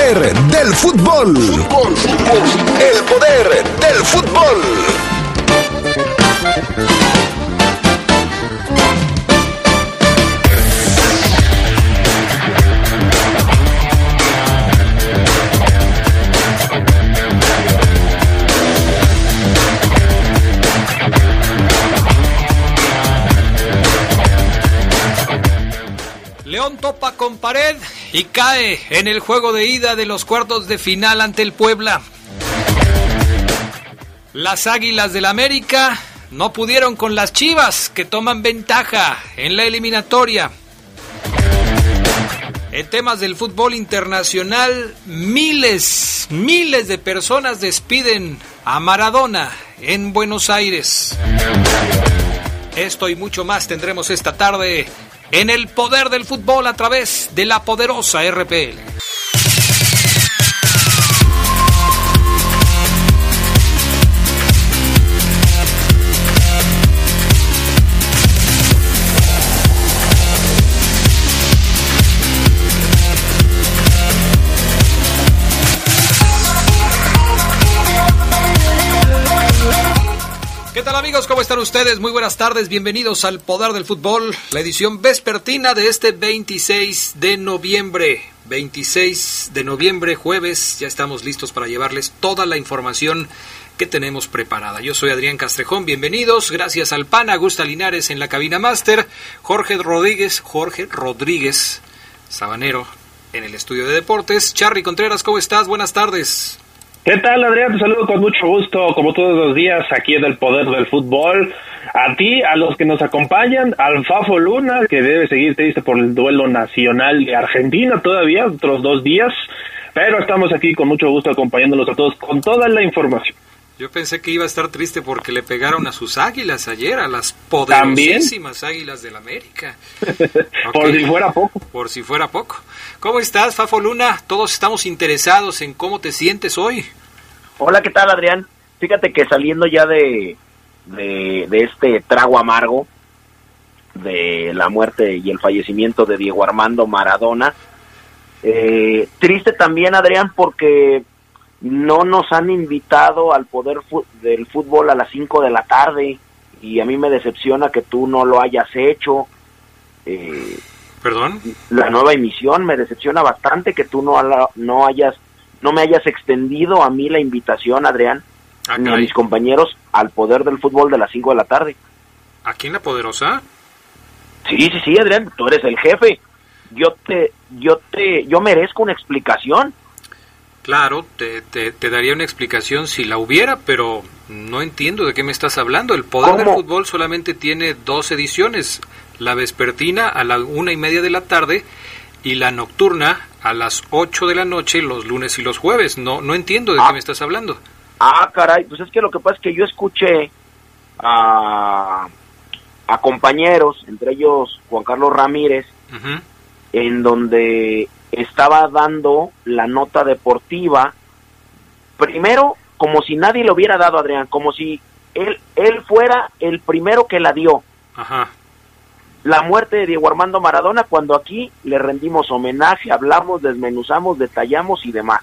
poder del fútbol. El poder del fútbol. León topa con pared y cae en el juego de ida de los cuartos de final ante el Puebla. Las Águilas del América no pudieron con las Chivas que toman ventaja en la eliminatoria. En temas del fútbol internacional, miles, miles de personas despiden a Maradona en Buenos Aires. Esto y mucho más tendremos esta tarde en el poder del fútbol a través de la poderosa RPL. Amigos? ¿Cómo están ustedes? Muy buenas tardes, bienvenidos al Poder del Fútbol, la edición vespertina de este 26 de noviembre. 26 de noviembre, jueves, ya estamos listos para llevarles toda la información que tenemos preparada. Yo soy Adrián Castrejón, bienvenidos, gracias al PAN, Augusta Linares en la cabina máster, Jorge Rodríguez, Jorge Rodríguez, Sabanero en el estudio de deportes, Charry Contreras, ¿cómo estás? Buenas tardes. ¿Qué tal, Adrián? Te saludo con mucho gusto, como todos los días, aquí en el Poder del Fútbol. A ti, a los que nos acompañan, al Fafo Luna, que debe seguir triste por el duelo nacional de Argentina todavía, otros dos días. Pero estamos aquí con mucho gusto acompañándolos a todos con toda la información. Yo pensé que iba a estar triste porque le pegaron a sus águilas ayer, a las poderosísimas águilas del América. Por si fuera poco. Por si fuera poco. ¿Cómo estás, Fafo Luna? Todos estamos interesados en cómo te sientes hoy. Hola, ¿qué tal, Adrián? Fíjate que saliendo ya de, de, de este trago amargo de la muerte y el fallecimiento de Diego Armando Maradona, eh, triste también, Adrián, porque no nos han invitado al poder del fútbol a las 5 de la tarde y a mí me decepciona que tú no lo hayas hecho. Eh, ¿Perdón? la nueva emisión me decepciona bastante que tú no, no hayas no me hayas extendido a mí la invitación, Adrián, Ah, ni a mis compañeros al poder del fútbol de las 5 de la tarde. ¿Aquí en La Poderosa? Sí, sí, sí, Adrián, tú eres el jefe. Yo te yo te yo merezco una explicación. Claro, te, te, te daría una explicación si la hubiera, pero no entiendo de qué me estás hablando. El Poder del. Fútbol solamente tiene dos ediciones. La vespertina a la una y media de la tarde y la nocturna a las ocho de la noche los lunes y los jueves. No, no entiendo de Ah. qué me estás hablando. Ah, caray, pues es que lo que pasa es que yo escuché a, a compañeros, entre ellos Juan Carlos Ramírez. En donde estaba dando la nota deportiva, primero como si nadie le hubiera dado Adrián, como si él, él fuera el primero que la dio, Ajá. la muerte de Diego Armando Maradona, cuando aquí le rendimos homenaje, hablamos, desmenuzamos, detallamos y demás,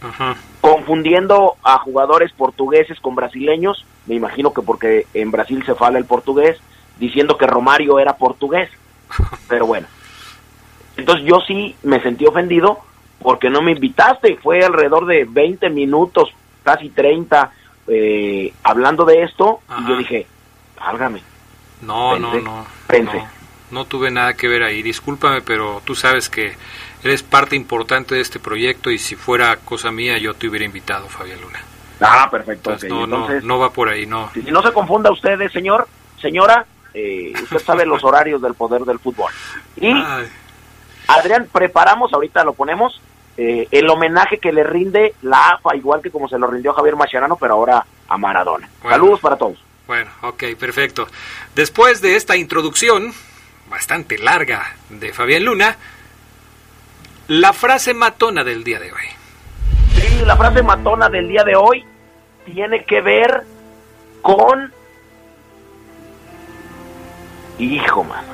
Ajá. confundiendo a jugadores portugueses con brasileños, me imagino que porque en Brasil se fala el portugués, diciendo que Romario era portugués, pero bueno. Entonces yo sí me sentí ofendido porque no me invitaste. Fue alrededor de 20 minutos, casi 30, eh, hablando de esto. Ajá. Y yo dije, álgame. No, no, Pensé, no. pensé. No, no tuve nada que ver ahí. Discúlpame, pero tú sabes que eres parte importante de este proyecto y si fuera cosa mía yo te hubiera invitado, Fabián Luna. Ah, perfecto. Entonces, no, Entonces, no, no va por ahí, no. si no se confunda ustedes, señor, señora, eh, usted sabe los horarios del poder del fútbol. Y Ay, Adrián, preparamos, ahorita lo ponemos, eh, el homenaje que le rinde la AFA, igual que como se lo rindió Javier Mascherano, pero ahora a Maradona. Bueno. Saludos para todos. Bueno, ok, perfecto. Después de esta introducción, bastante larga, de Fabián Luna, la frase matona del día de hoy. Sí, la frase matona del día de hoy tiene que ver con... Hijo, mano.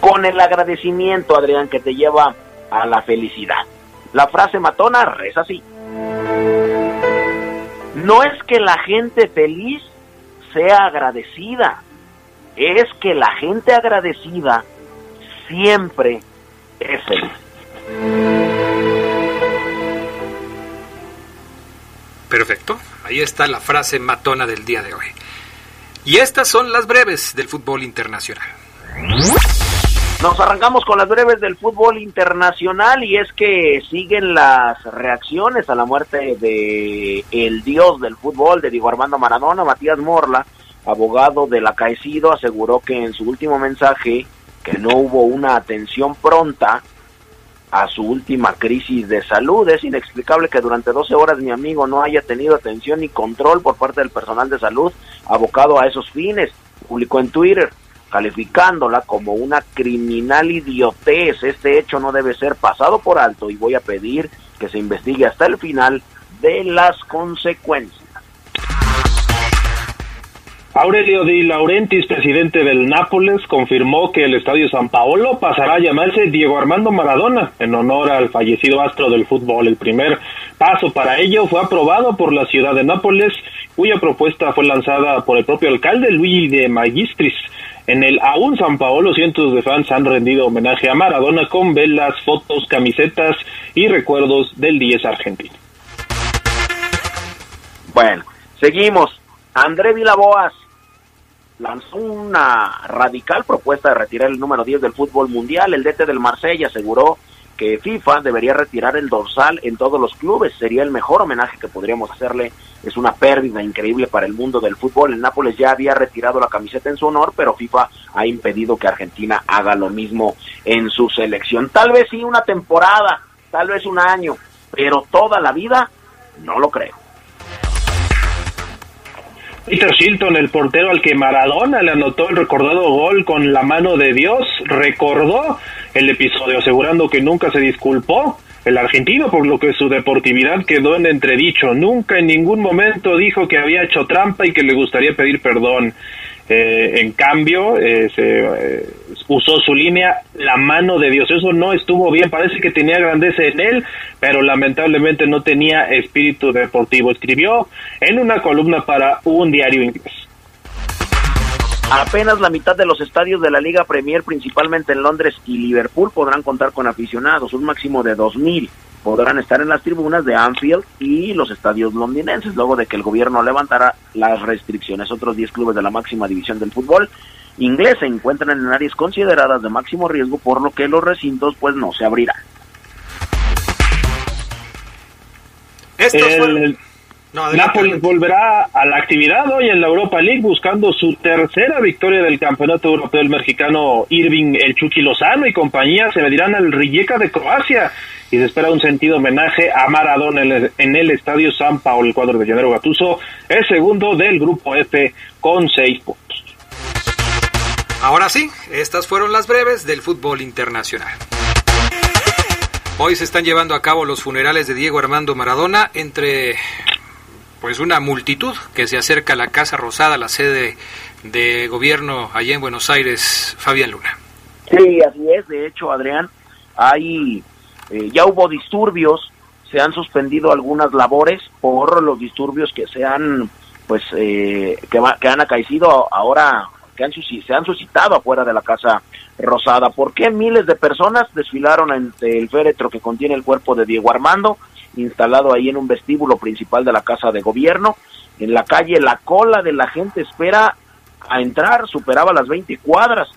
Con el agradecimiento, Adrián, que te lleva a la felicidad. La frase matona es así. No es que la gente feliz sea agradecida, es que la gente agradecida siempre es feliz. Perfecto, ahí está la frase matona del día de hoy. Y estas son las breves del fútbol internacional. Nos arrancamos con las breves del fútbol internacional y es que siguen las reacciones a la muerte de el dios del fútbol de Diego Armando Maradona, Matías Morla, abogado del acaecido, aseguró que en su último mensaje que no hubo una atención pronta a su última crisis de salud. Es inexplicable que durante 12 horas mi amigo no haya tenido atención ni control por parte del personal de salud abocado a esos fines. Publicó en Twitter calificándola como una criminal idiotez. Este hecho no debe ser pasado por alto y voy a pedir que se investigue hasta el final de las consecuencias. Aurelio Di Laurentiis, presidente del Nápoles, confirmó que el Estadio San Paolo pasará a llamarse Diego Armando Maradona en honor al fallecido astro del fútbol. El primer paso para ello fue aprobado por la ciudad de Nápoles, cuya propuesta fue lanzada por el propio alcalde Luigi de Magistris. En el aún San Paolo, cientos de fans han rendido homenaje a Maradona con velas, fotos, camisetas y recuerdos del 10 argentino. Bueno, seguimos. André Vilaboas lanzó una radical propuesta de retirar el número 10 del fútbol mundial. El DT del Marsella aseguró que FIFA debería retirar el dorsal en todos los clubes. Sería el mejor homenaje que podríamos hacerle. Es una pérdida increíble para el mundo del fútbol. El Nápoles ya había retirado la camiseta en su honor, pero FIFA ha impedido que Argentina haga lo mismo en su selección. Tal vez sí una temporada, tal vez un año, pero toda la vida no lo creo. Peter Shilton, el portero al que Maradona le anotó el recordado gol con la mano de Dios, recordó el episodio asegurando que nunca se disculpó el argentino por lo que su deportividad quedó en entredicho. Nunca en ningún momento dijo que había hecho trampa y que le gustaría pedir perdón. Eh, en cambio, eh, se, eh, usó su línea la mano de Dios. Eso no estuvo bien. Parece que tenía grandeza en él, pero lamentablemente no tenía espíritu deportivo. Escribió en una columna para un diario inglés. Apenas la mitad de los estadios de la Liga Premier, principalmente en Londres y Liverpool, podrán contar con aficionados, un máximo de 2.000 podrán estar en las tribunas de Anfield y los estadios londinenses, luego de que el gobierno levantara las restricciones. Otros 10 clubes de la máxima división del fútbol inglés se encuentran en áreas consideradas de máximo riesgo, por lo que los recintos pues no se abrirán. El, Nápoles volverá a la actividad hoy en la Europa League buscando su tercera victoria del Campeonato Europeo. El mexicano Irving El Chucky Lozano y compañía se medirán al Rijeka de Croacia y se espera un sentido homenaje a Maradona en el, Estadio San Paolo. El cuadro de Llanero Gatuso es segundo del Grupo F con seis puntos. Ahora sí, estas fueron las breves del fútbol internacional. Hoy se están llevando a cabo los funerales de Diego Armando Maradona entre pues una multitud que se acerca a la Casa Rosada, la sede de gobierno allá en Buenos Aires, Fabián Luna. Sí, así es. De hecho, Adrián, hay eh, ya hubo disturbios, se han suspendido algunas labores por los disturbios que se han, pues, eh, que, que han acaecido ahora, que han, se han suscitado afuera de la Casa Rosada. ¿Por qué miles de personas desfilaron ante el féretro que contiene el cuerpo de Diego Armando? Instalado ahí en un vestíbulo principal de la Casa de Gobierno. En la calle la cola de la gente espera a entrar, superaba las 20 cuadras.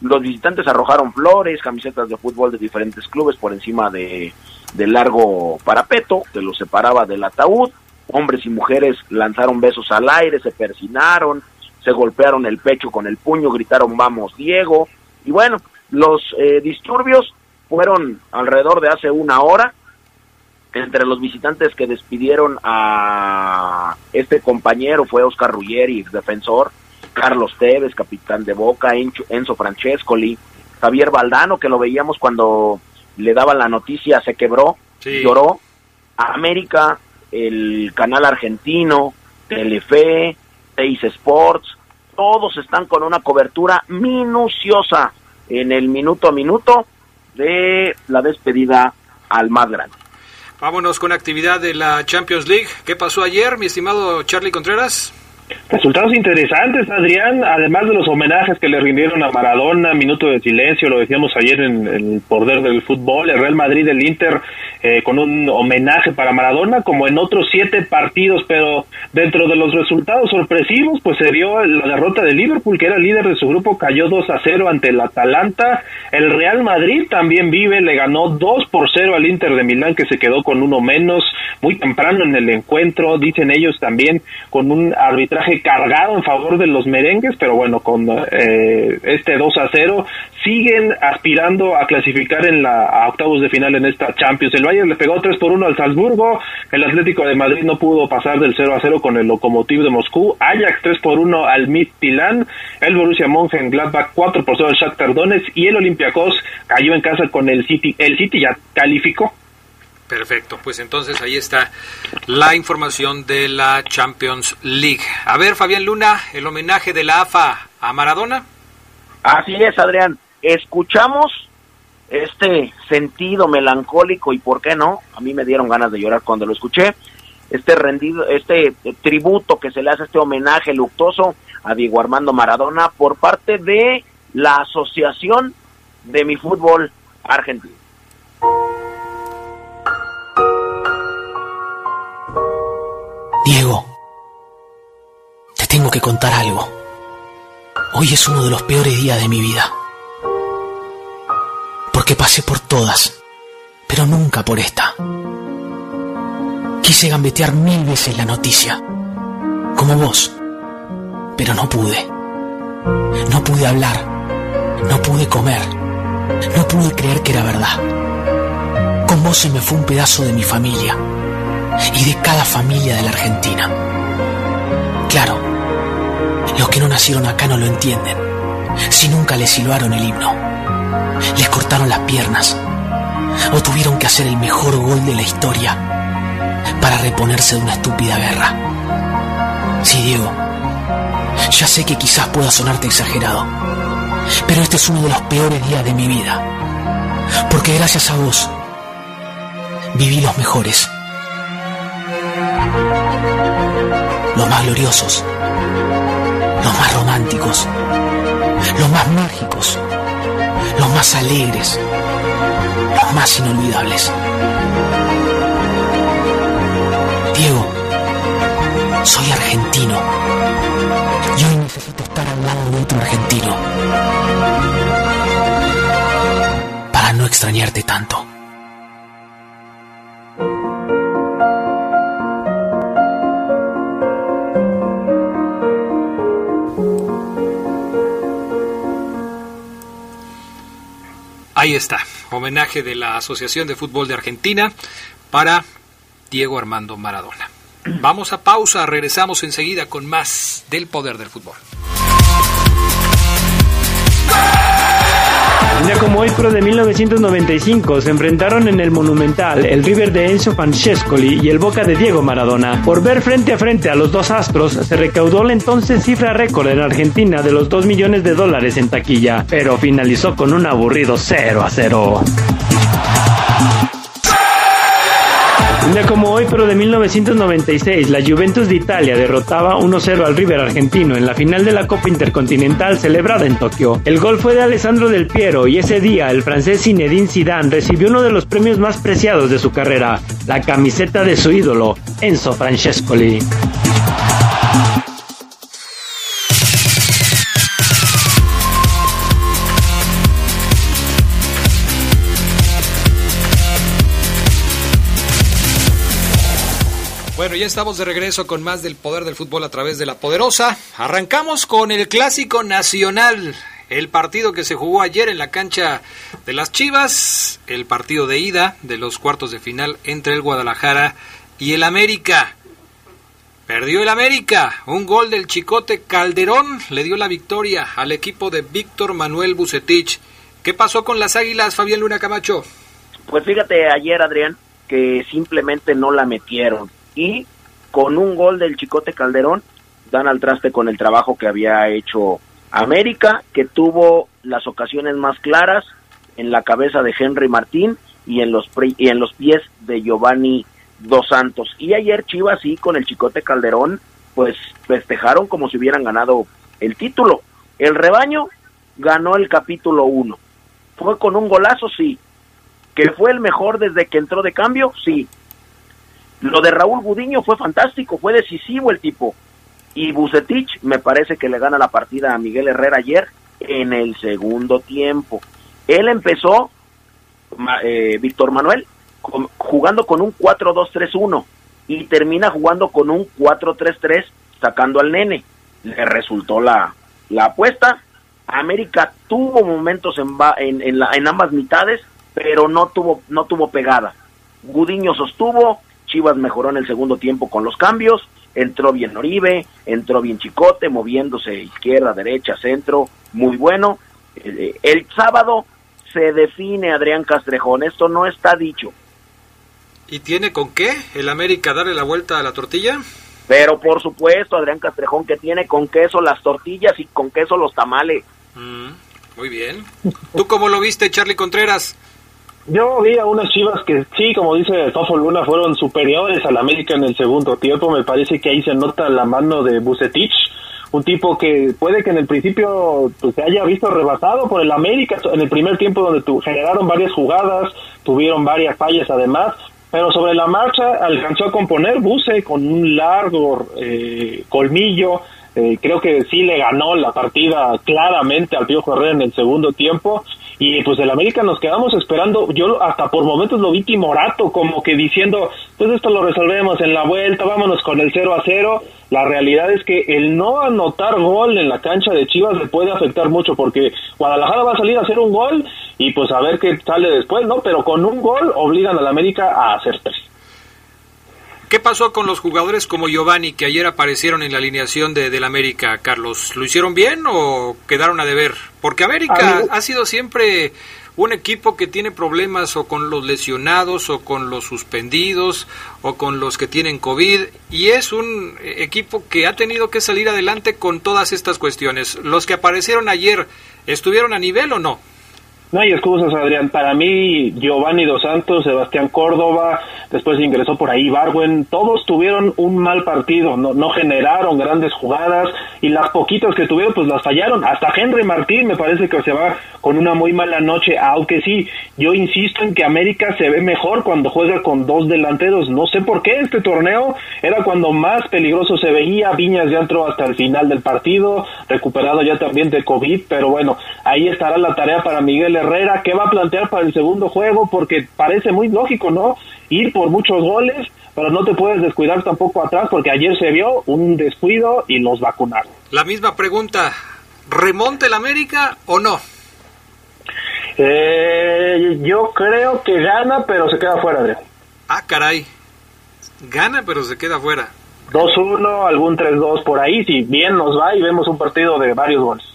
Los visitantes arrojaron flores, camisetas de fútbol de diferentes clubes por encima de, del largo parapeto que los separaba del ataúd. Hombres y mujeres lanzaron besos al aire, se persinaron, se golpearon el pecho con el puño, gritaron vamos Diego. Y bueno, los eh, disturbios fueron alrededor de hace una hora entre los visitantes que despidieron a este compañero fue Oscar Ruggeri, defensor, Carlos Tevez, capitán de Boca, Enzo Francescoli, Javier Valdano, que lo veíamos cuando le daban la noticia, se quebró, lloró, América, el canal argentino, Telefe, Teis Sports, todos están con una cobertura minuciosa en el minuto a minuto de la despedida al más grande. Vámonos con actividad de la Champions League. ¿Qué pasó ayer, mi estimado Charlie Contreras? Resultados interesantes, Adrián, además de los homenajes que le rindieron a Maradona, minuto de silencio, lo decíamos ayer en, el poder del fútbol, el Real Madrid, el Inter, eh, con un homenaje para Maradona, como en otros siete partidos, pero dentro de los resultados sorpresivos, pues se dio la derrota de Liverpool, que era líder de su grupo, cayó 2 a 0 ante el Atalanta, el Real Madrid también vive, le ganó 2 por 0 al Inter de Milán, que se quedó con uno menos, muy temprano en el encuentro, dicen ellos también, con un arbitraje cargado en favor de los merengues, pero bueno, con eh, este 2 a 0 siguen aspirando a clasificar en la a octavos de final en esta Champions. El Bayern le pegó 3 por 1 al Salzburgo, el Atlético de Madrid no pudo pasar del 0 a 0 con el Lokomotiv de Moscú, Ajax 3 por 1 al Midtjylland, el Borussia Mönchengladbach 4 por 0 al Shakhtar Donetsk y el Olympiacos cayó en casa con el City. El City ya calificó Perfecto, pues entonces ahí está la información de la Champions League. A ver, Fabián Luna, el homenaje de la AFA a Maradona. Así es, Adrián. Escuchamos este sentido melancólico y por qué no, a mí me dieron ganas de llorar cuando lo escuché. Este rendido, este tributo que se le hace, este homenaje luctuoso a Diego Armando Maradona por parte de la Asociación de mi fútbol argentino. Diego, te tengo que contar algo. Hoy es uno de los peores días de mi vida. Porque pasé por todas, pero nunca por esta. Quise gambetear mil veces la noticia, como vos, pero no pude. No pude hablar, no pude comer, no pude creer que era verdad. Con vos se me fue un pedazo de mi familia y de cada familia de la Argentina. Claro, los que no nacieron acá no lo entienden. Si nunca les silbaron el himno, les cortaron las piernas. O tuvieron que hacer el mejor gol de la historia para reponerse de una estúpida guerra. Sí, Diego, ya sé que quizás pueda sonarte exagerado, pero este es uno de los peores días de mi vida, porque gracias a vos viví los mejores. Los más gloriosos, los más románticos, los más mágicos, los más alegres, los más inolvidables. Diego, soy argentino y hoy necesito estar al lado de otro argentino para no extrañarte tanto. Ahí está, homenaje de la Asociación de Fútbol de Argentina para Diego Armando Maradona. Vamos a pausa, regresamos enseguida con más del poder del fútbol. Como hoy, pero de 1995, se enfrentaron en el Monumental el River de Enzo Francescoli y el Boca de Diego Maradona. Por ver frente a frente a los dos astros, se recaudó la entonces cifra récord en Argentina de los 2 millones de dólares en taquilla, pero finalizó con un aburrido 0 a 0. Un día como hoy, pero de 1996, la Juventus de Italia derrotaba 1-0 al River argentino en la final de la Copa Intercontinental celebrada en Tokio. El gol fue de Alessandro Del Piero y ese día el francés Zinedine Zidane recibió uno de los premios más preciados de su carrera, la camiseta de su ídolo, Enzo Francescoli. Ya estamos de regreso con más del poder del fútbol a través de la poderosa. Arrancamos con el clásico nacional, el partido que se jugó ayer en la cancha de las Chivas, el partido de ida de los cuartos de final entre el Guadalajara y el América. Perdió el América, un gol del Chicote Calderón le dio la victoria al equipo de Víctor Manuel Bucetich. ¿Qué pasó con las Águilas, Fabián Luna Camacho? Pues fíjate ayer, Adrián, que simplemente no la metieron y con un gol del Chicote Calderón dan al traste con el trabajo que había hecho América, que tuvo las ocasiones más claras en la cabeza de Henry Martín y en los, y en los pies de Giovanni Dos Santos. Y ayer Chivas sí, con el Chicote Calderón, pues festejaron como si hubieran ganado el título. El rebaño ganó el capítulo 1. Fue con un golazo, sí. Que fue el mejor desde que entró de cambio, sí. Lo de Raúl Gudiño fue fantástico, fue decisivo el tipo. Y Bucetich me parece que le gana la partida a Miguel Herrera ayer en el segundo tiempo. Él empezó, eh, Víctor Manuel, jugando con un 4-2-3-1 y termina jugando con un 4-3-3 sacando al nene. Le resultó la, la apuesta. América tuvo momentos en, en, en, en, ambas mitades, pero no tuvo, no tuvo pegada. Gudiño sostuvo, Chivas mejoró en el segundo tiempo con los cambios, entró bien Oribe, entró bien Chicote, moviéndose izquierda, derecha, centro, muy bueno. Eh, el sábado se define Adrián Castrejón, esto no está dicho. ¿Y tiene con qué el América darle la vuelta a la tortilla? Pero por supuesto, Adrián Castrejón, que tiene con queso las tortillas y con queso los tamales. Mm, muy bien. ¿Tú cómo lo viste, Charlie Contreras? Yo vi a unas chivas que sí, como dice Tofo Luna, fueron superiores al América en el segundo tiempo. Me parece que ahí se nota la mano de Bucetich, un tipo que puede que en el principio pues, se haya visto rebasado por el América en el primer tiempo donde tu, generaron varias jugadas, tuvieron varias fallas además, pero sobre la marcha alcanzó a componer Buce con un largo eh, colmillo. Eh, creo que sí le ganó la partida claramente al Pío Herrera en el segundo tiempo y pues el América nos quedamos esperando, yo hasta por momentos lo vi timorato, como que diciendo, pues esto lo resolvemos en la vuelta, vámonos con el 0 a 0. La realidad es que el no anotar gol en la cancha de Chivas le puede afectar mucho porque Guadalajara va a salir a hacer un gol y pues a ver qué sale después, ¿no? Pero con un gol obligan al América a hacer tres. ¿Qué pasó con los jugadores como Giovanni que ayer aparecieron en la alineación de del América, Carlos? ¿Lo hicieron bien o quedaron a deber? Porque América ha sido siempre un equipo que tiene problemas o con los lesionados o con los suspendidos o con los que tienen COVID y es un equipo que ha tenido que salir adelante con todas estas cuestiones. ¿Los que aparecieron ayer estuvieron a nivel o no? No hay excusas, Adrián. Para mí, Giovanni Dos Santos, Sebastián Córdoba, después ingresó por ahí Barwen, todos tuvieron un mal partido, no, no generaron grandes jugadas y las poquitas que tuvieron, pues las fallaron. Hasta Henry Martín me parece que se va con una muy mala noche, aunque sí, yo insisto en que América se ve mejor cuando juega con dos delanteros. No sé por qué este torneo era cuando más peligroso se veía. Viñas ya entró hasta el final del partido, recuperado ya también de COVID, pero bueno, ahí estará la tarea para Miguel Herrera, ¿qué va a plantear para el segundo juego? Porque parece muy lógico, ¿no? Ir por muchos goles, pero no te puedes descuidar tampoco atrás, porque ayer se vio un descuido y los vacunaron. La misma pregunta, ¿remonte el América o no? Eh, yo creo que gana, pero se queda fuera de. Ah, caray. Gana, pero se queda fuera. 2-1, algún 3-2 por ahí, si bien nos va y vemos un partido de varios goles.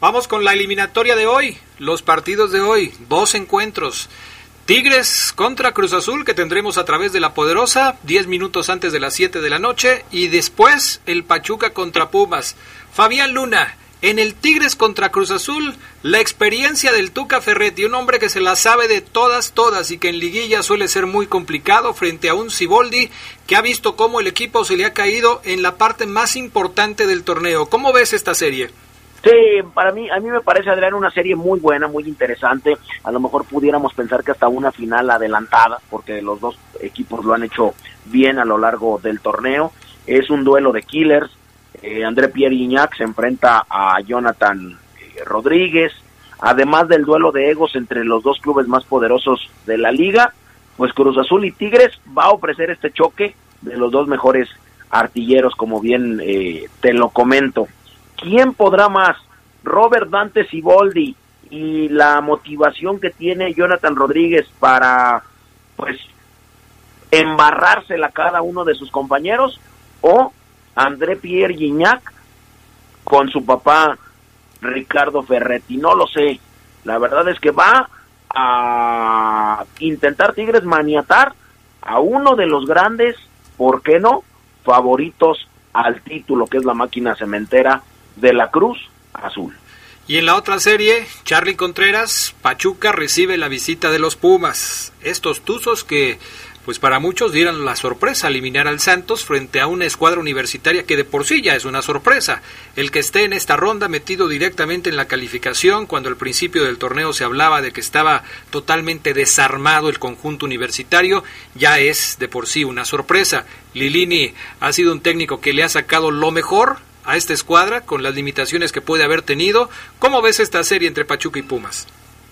Vamos con la eliminatoria de hoy, los partidos de hoy, dos encuentros. Tigres contra Cruz Azul que tendremos a través de la Poderosa, 10 minutos antes de las 7 de la noche, y después el Pachuca contra Pumas. Fabián Luna, en el Tigres contra Cruz Azul, la experiencia del Tuca Ferretti, un hombre que se la sabe de todas, todas y que en liguilla suele ser muy complicado frente a un Ciboldi que ha visto cómo el equipo se le ha caído en la parte más importante del torneo. ¿Cómo ves esta serie? Sí, para mí, a mí me parece, Adrián, una serie muy buena, muy interesante. A lo mejor pudiéramos pensar que hasta una final adelantada, porque los dos equipos lo han hecho bien a lo largo del torneo. Es un duelo de killers. Eh, André Pierre Iñac se enfrenta a Jonathan eh, Rodríguez. Además del duelo de egos entre los dos clubes más poderosos de la liga, pues Cruz Azul y Tigres va a ofrecer este choque de los dos mejores artilleros, como bien eh, te lo comento. ¿Quién podrá más? Robert Dante Siboldi y la motivación que tiene Jonathan Rodríguez para, pues, embarrársela a cada uno de sus compañeros o André Pierre Gignac con su papá Ricardo Ferretti. No lo sé. La verdad es que va a intentar Tigres maniatar a uno de los grandes, ¿por qué no? Favoritos al título, que es la máquina cementera de la Cruz Azul. Y en la otra serie, Charlie Contreras, Pachuca recibe la visita de los Pumas. Estos Tuzos que pues para muchos dieran la sorpresa eliminar al Santos frente a una escuadra universitaria que de por sí ya es una sorpresa. El que esté en esta ronda metido directamente en la calificación, cuando al principio del torneo se hablaba de que estaba totalmente desarmado el conjunto universitario, ya es de por sí una sorpresa. Lilini ha sido un técnico que le ha sacado lo mejor a esta escuadra con las limitaciones que puede haber tenido. ¿Cómo ves esta serie entre Pachuca y Pumas?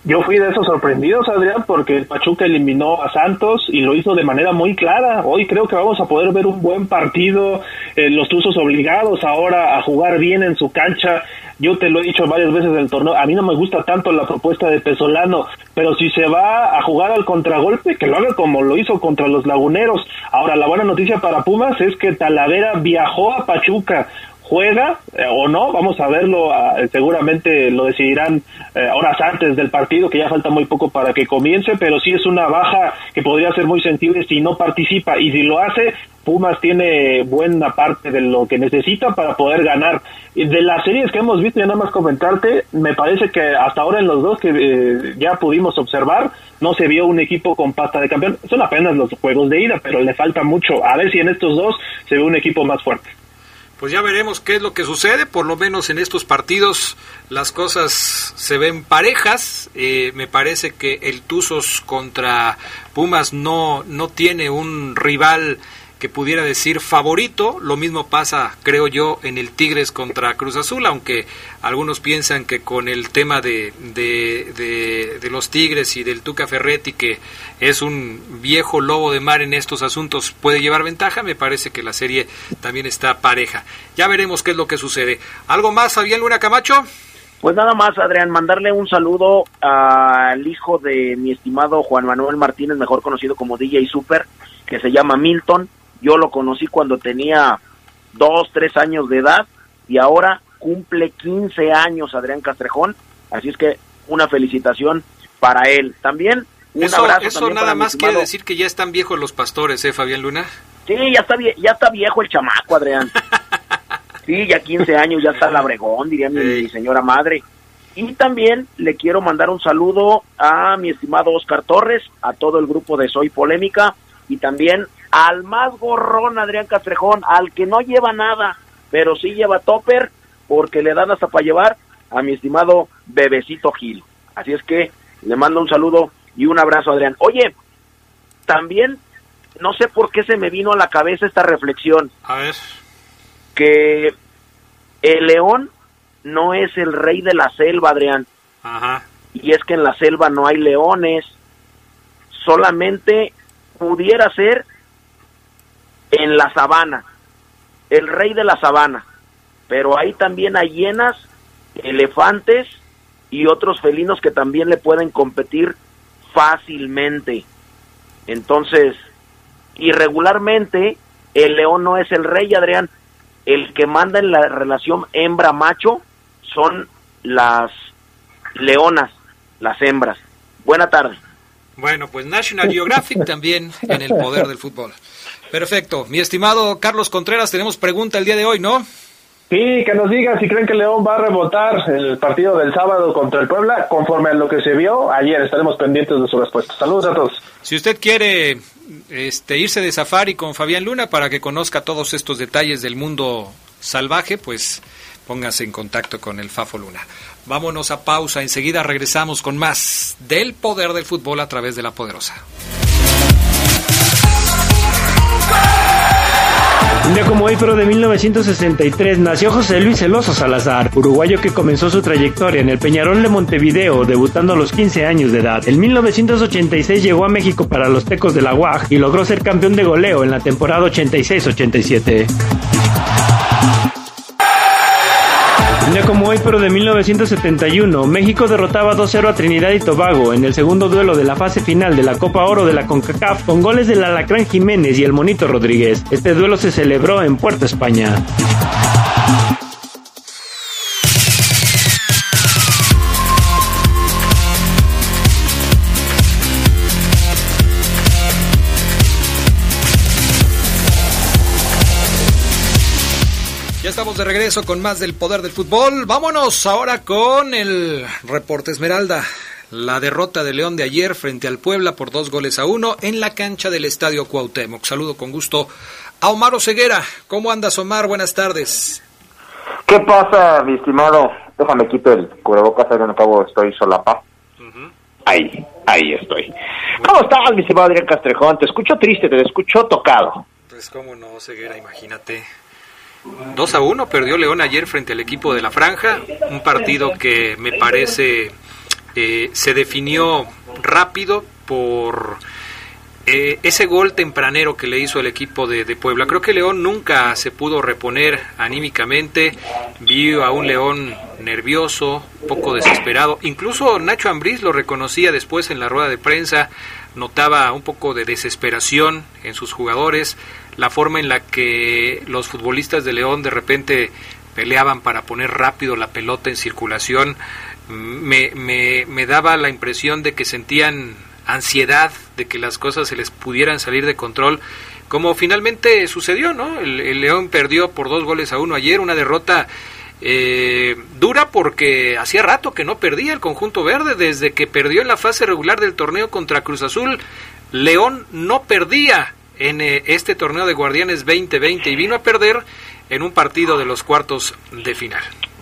Yo fui de esos sorprendidos, Adrián, porque el Pachuca eliminó a Santos y lo hizo de manera muy clara. Hoy creo que vamos a poder ver un buen partido, eh, los Tuzos obligados ahora a jugar bien en su cancha. Yo te lo he dicho varias veces en el torneo, a mí no me gusta tanto la propuesta de Pesolano, pero si se va a jugar al contragolpe, que lo haga como lo hizo contra los Laguneros. Ahora, la buena noticia para Pumas es que Talavera viajó a Pachuca, juega eh, o no, vamos a verlo, ah, seguramente lo decidirán eh, horas antes del partido, que ya falta muy poco para que comience, pero sí es una baja que podría ser muy sensible si no participa y si lo hace, Pumas tiene buena parte de lo que necesita para poder ganar. De las series que hemos visto, ya nada más comentarte, me parece que hasta ahora en los dos que eh, ya pudimos observar, no se vio un equipo con pasta de campeón. Son apenas los juegos de ida, pero le falta mucho. A ver si en estos dos se ve un equipo más fuerte pues ya veremos qué es lo que sucede. Por lo menos en estos partidos las cosas se ven parejas. Eh, me parece que el Tuzos contra Pumas no, no tiene un rival que pudiera decir favorito. Lo mismo pasa, creo yo, en el Tigres contra Cruz Azul, aunque algunos piensan que con el tema de, de, de, los Tigres y del Tuca Ferretti, que es un viejo lobo de mar en estos asuntos, puede llevar ventaja. Me parece que la serie también está pareja. Ya veremos qué es lo que sucede. ¿Algo más, Fabián Luna Camacho? Pues nada más, Adrián, mandarle un saludo al hijo de mi estimado Juan Manuel Martínez, mejor conocido como DJ Super, que se llama Milton yo lo conocí cuando tenía dos, tres años de edad y ahora cumple 15 años Adrián Castrejón. Así es que una felicitación para él. También un eso, abrazo. Eso nada más quiere decir que ya están viejos los pastores, ¿eh, Fabián Luna? Sí, ya está, ya está viejo el chamaco, Adrián. sí, ya 15 años, ya está labregón, diría mi, señora madre. Y también le quiero mandar un saludo a mi estimado Oscar Torres, a todo el grupo de Soy Polémica y también al más gorrón Adrián Castrejón, al que no lleva nada, pero sí lleva topper porque le dan hasta para llevar a mi estimado bebecito Gil. Así es que le mando un saludo y un abrazo Adrián. Oye, también no sé por qué se me vino a la cabeza esta reflexión. A ver. Que el león no es el rey de la selva, Adrián. Ajá. Y es que en la selva no hay leones, solamente pudiera ser en la sabana, el rey de la sabana, pero ahí también hay hienas, elefantes y otros felinos que también le pueden competir fácilmente. Entonces, irregularmente, el león no es el rey, Adrián. El que manda en la relación hembra-macho son las leonas, las hembras. Buena tarde. Bueno, pues National Geographic también en el poder del fútbol. Perfecto. Mi estimado Carlos Contreras, tenemos pregunta el día de hoy, ¿no? Sí, que nos digan si creen que León va a rebotar el partido del sábado contra el Puebla, conforme a lo que se vio ayer. Estaremos pendientes de su respuesta. Saludos a todos. Si usted quiere este, irse de safari con Fabián Luna para que conozca todos estos detalles del mundo salvaje, pues póngase en contacto con el Fafo Luna. Vámonos a pausa, enseguida regresamos con más del poder del fútbol a través de la poderosa. Un día como hoy, pero de 1963, nació José Luis Celoso Salazar, uruguayo que comenzó su trayectoria en el Peñarol de Montevideo, debutando a los 15 años de edad. En 1986 llegó a México para los Tecos de la UAG y logró ser campeón de goleo en la temporada 86-87. Como hoy, pero de 1971, México derrotaba 2-0 a Trinidad y Tobago en el segundo duelo de la fase final de la Copa Oro de la CONCACAF con goles del Alacrán Jiménez y el Monito Rodríguez. Este duelo se celebró en Puerto España. De regreso con más del poder del fútbol. Vámonos ahora con el reporte Esmeralda. La derrota de León de ayer frente al Puebla por dos goles a uno en la cancha del Estadio Cuauhtémoc. Saludo con gusto a Omar Oseguera. ¿Cómo andas, Omar? Buenas tardes. ¿Qué pasa, mi estimado? Déjame quitar el cubrebocas, ahí no acabo, estoy solapa. Ahí, ahí estoy. ¿Cómo estás, mi estimado Adrián Castrejón? Te escucho triste, te escucho tocado. Pues cómo no, Oseguera, imagínate. 2 a 1 perdió León ayer frente al equipo de la Franja, un partido que me parece eh, se definió rápido por eh, ese gol tempranero que le hizo el equipo de, Puebla. Creo que León nunca se pudo reponer anímicamente, vio a un León nervioso, poco desesperado. Incluso Nacho Ambriz lo reconocía después en la rueda de prensa, notaba un poco de desesperación en sus jugadores la forma en la que los futbolistas de León de repente peleaban para poner rápido la pelota en circulación, me, me, me daba la impresión de que sentían ansiedad de que las cosas se les pudieran salir de control, como finalmente sucedió, ¿no? El, León perdió por dos goles a uno ayer, una derrota eh, dura porque hacía rato que no perdía el conjunto verde, desde que perdió en la fase regular del torneo contra Cruz Azul, León no perdía en eh, este torneo de Guardianes 2020 y vino a perder en un partido de los cuartos de final.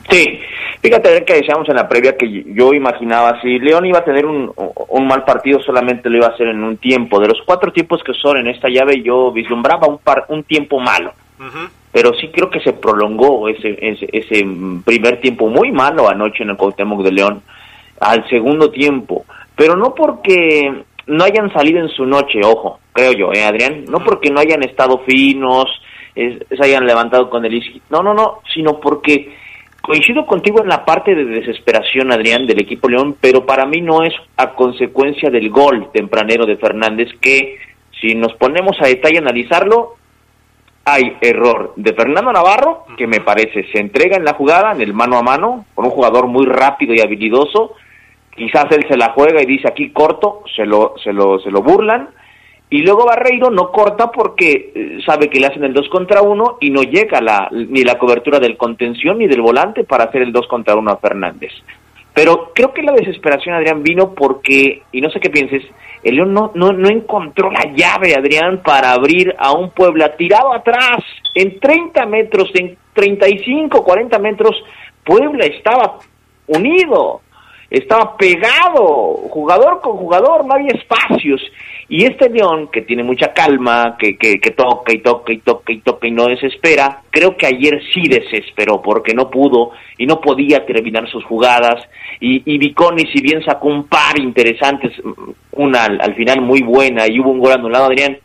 Sí, fíjate que decíamos en la previa que yo imaginaba si León iba a tener un, mal partido solamente lo iba a hacer en un tiempo. De los cuatro tiempos que son en esta llave yo vislumbraba un, par, un tiempo malo. Pero sí creo que se prolongó ese, ese, ese primer tiempo muy malo anoche en el Cuauhtémoc de León al segundo tiempo. Pero no porque no hayan salido en su noche, ojo, creo yo, ¿eh, Adrián? No porque no hayan estado finos, se hayan levantado con el no, no, no, sino porque coincido contigo en la parte de desesperación, Adrián, del equipo León, pero para mí no es a consecuencia del gol tempranero de Fernández, que si nos ponemos a detalle analizarlo, hay error de Fernando Navarro, que me parece se entrega en la jugada, en el mano a mano, con un jugador muy rápido y habilidoso, quizás él se la juega y dice aquí corto, se lo, se lo, se lo burlan, y luego Barreiro no corta porque eh, sabe que le hacen el 2 contra 1 y no llega la, ni la cobertura del contención ni del volante para hacer el 2 contra 1 a Fernández. Pero creo que la desesperación, Adrián, vino porque, y no sé qué pienses, el León no, no, no encontró la llave, Adrián, para abrir a un Puebla tirado atrás, en 30 metros, en 35, 40 metros, Puebla estaba unido, estaba pegado, jugador con jugador, no había espacios. Y este León, que tiene mucha calma, que, que, toca y toca y toca y toca y no desespera, creo que ayer sí desesperó porque no pudo y no podía terminar sus jugadas. Y, y Viconi, si bien sacó un par interesantes, una al, al final muy buena y hubo un gol anulado, Adrián,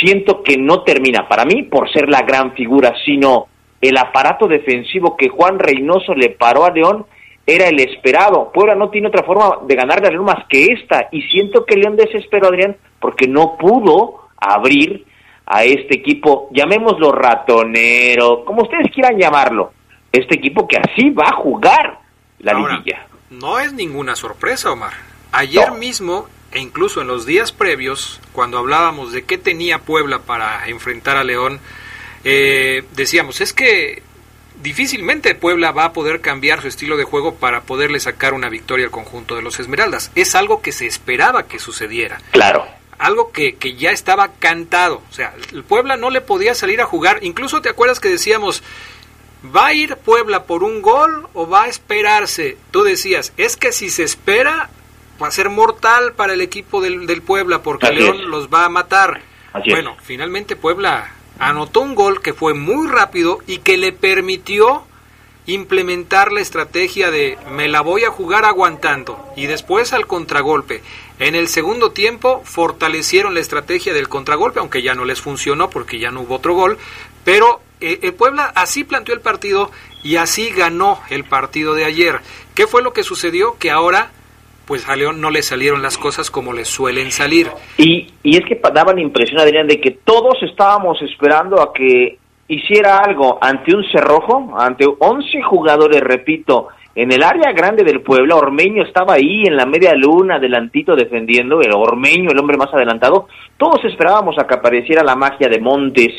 siento que no termina para mí por ser la gran figura, sino el aparato defensivo que Juan Reynoso le paró a León era el esperado. Puebla no tiene otra forma de ganarle a León más que esta. Y siento que León desesperó, Adrián, porque no pudo abrir a este equipo, llamémoslo ratonero, como ustedes quieran llamarlo, este equipo que así va a jugar la liguilla. No es ninguna sorpresa, Omar. Ayer mismo, e incluso en los días previos, cuando hablábamos de qué tenía Puebla para enfrentar a León, eh, decíamos, es que difícilmente Puebla va a poder cambiar su estilo de juego para poderle sacar una victoria al conjunto de los Esmeraldas. Es algo que se esperaba que sucediera. Claro. Algo que, que ya estaba cantado. O sea, el Puebla no le podía salir a jugar. Incluso te acuerdas que decíamos, ¿va a ir Puebla por un gol o va a esperarse? Tú decías, es que si se espera, va a ser mortal para el equipo del, del Puebla porque León los va a matar. bueno, finalmente Puebla anotó un gol que fue muy rápido y que le permitió implementar la estrategia de me la voy a jugar aguantando y después al contragolpe. En el segundo tiempo fortalecieron la estrategia del contragolpe, aunque ya no les funcionó porque ya no hubo otro gol, pero eh, el Puebla así planteó el partido y así ganó el partido de ayer. ¿Qué fue lo que sucedió? Que ahora pues a León no le salieron las cosas como le suelen salir. Y, y es que daban la impresión, Adrián, de que todos estábamos esperando a que hiciera algo ante un cerrojo, ante 11 jugadores, repito, en el área grande del pueblo, Ormeño estaba ahí en la media luna, adelantito defendiendo, el Ormeño, el hombre más adelantado, todos esperábamos a que apareciera la magia de Montes,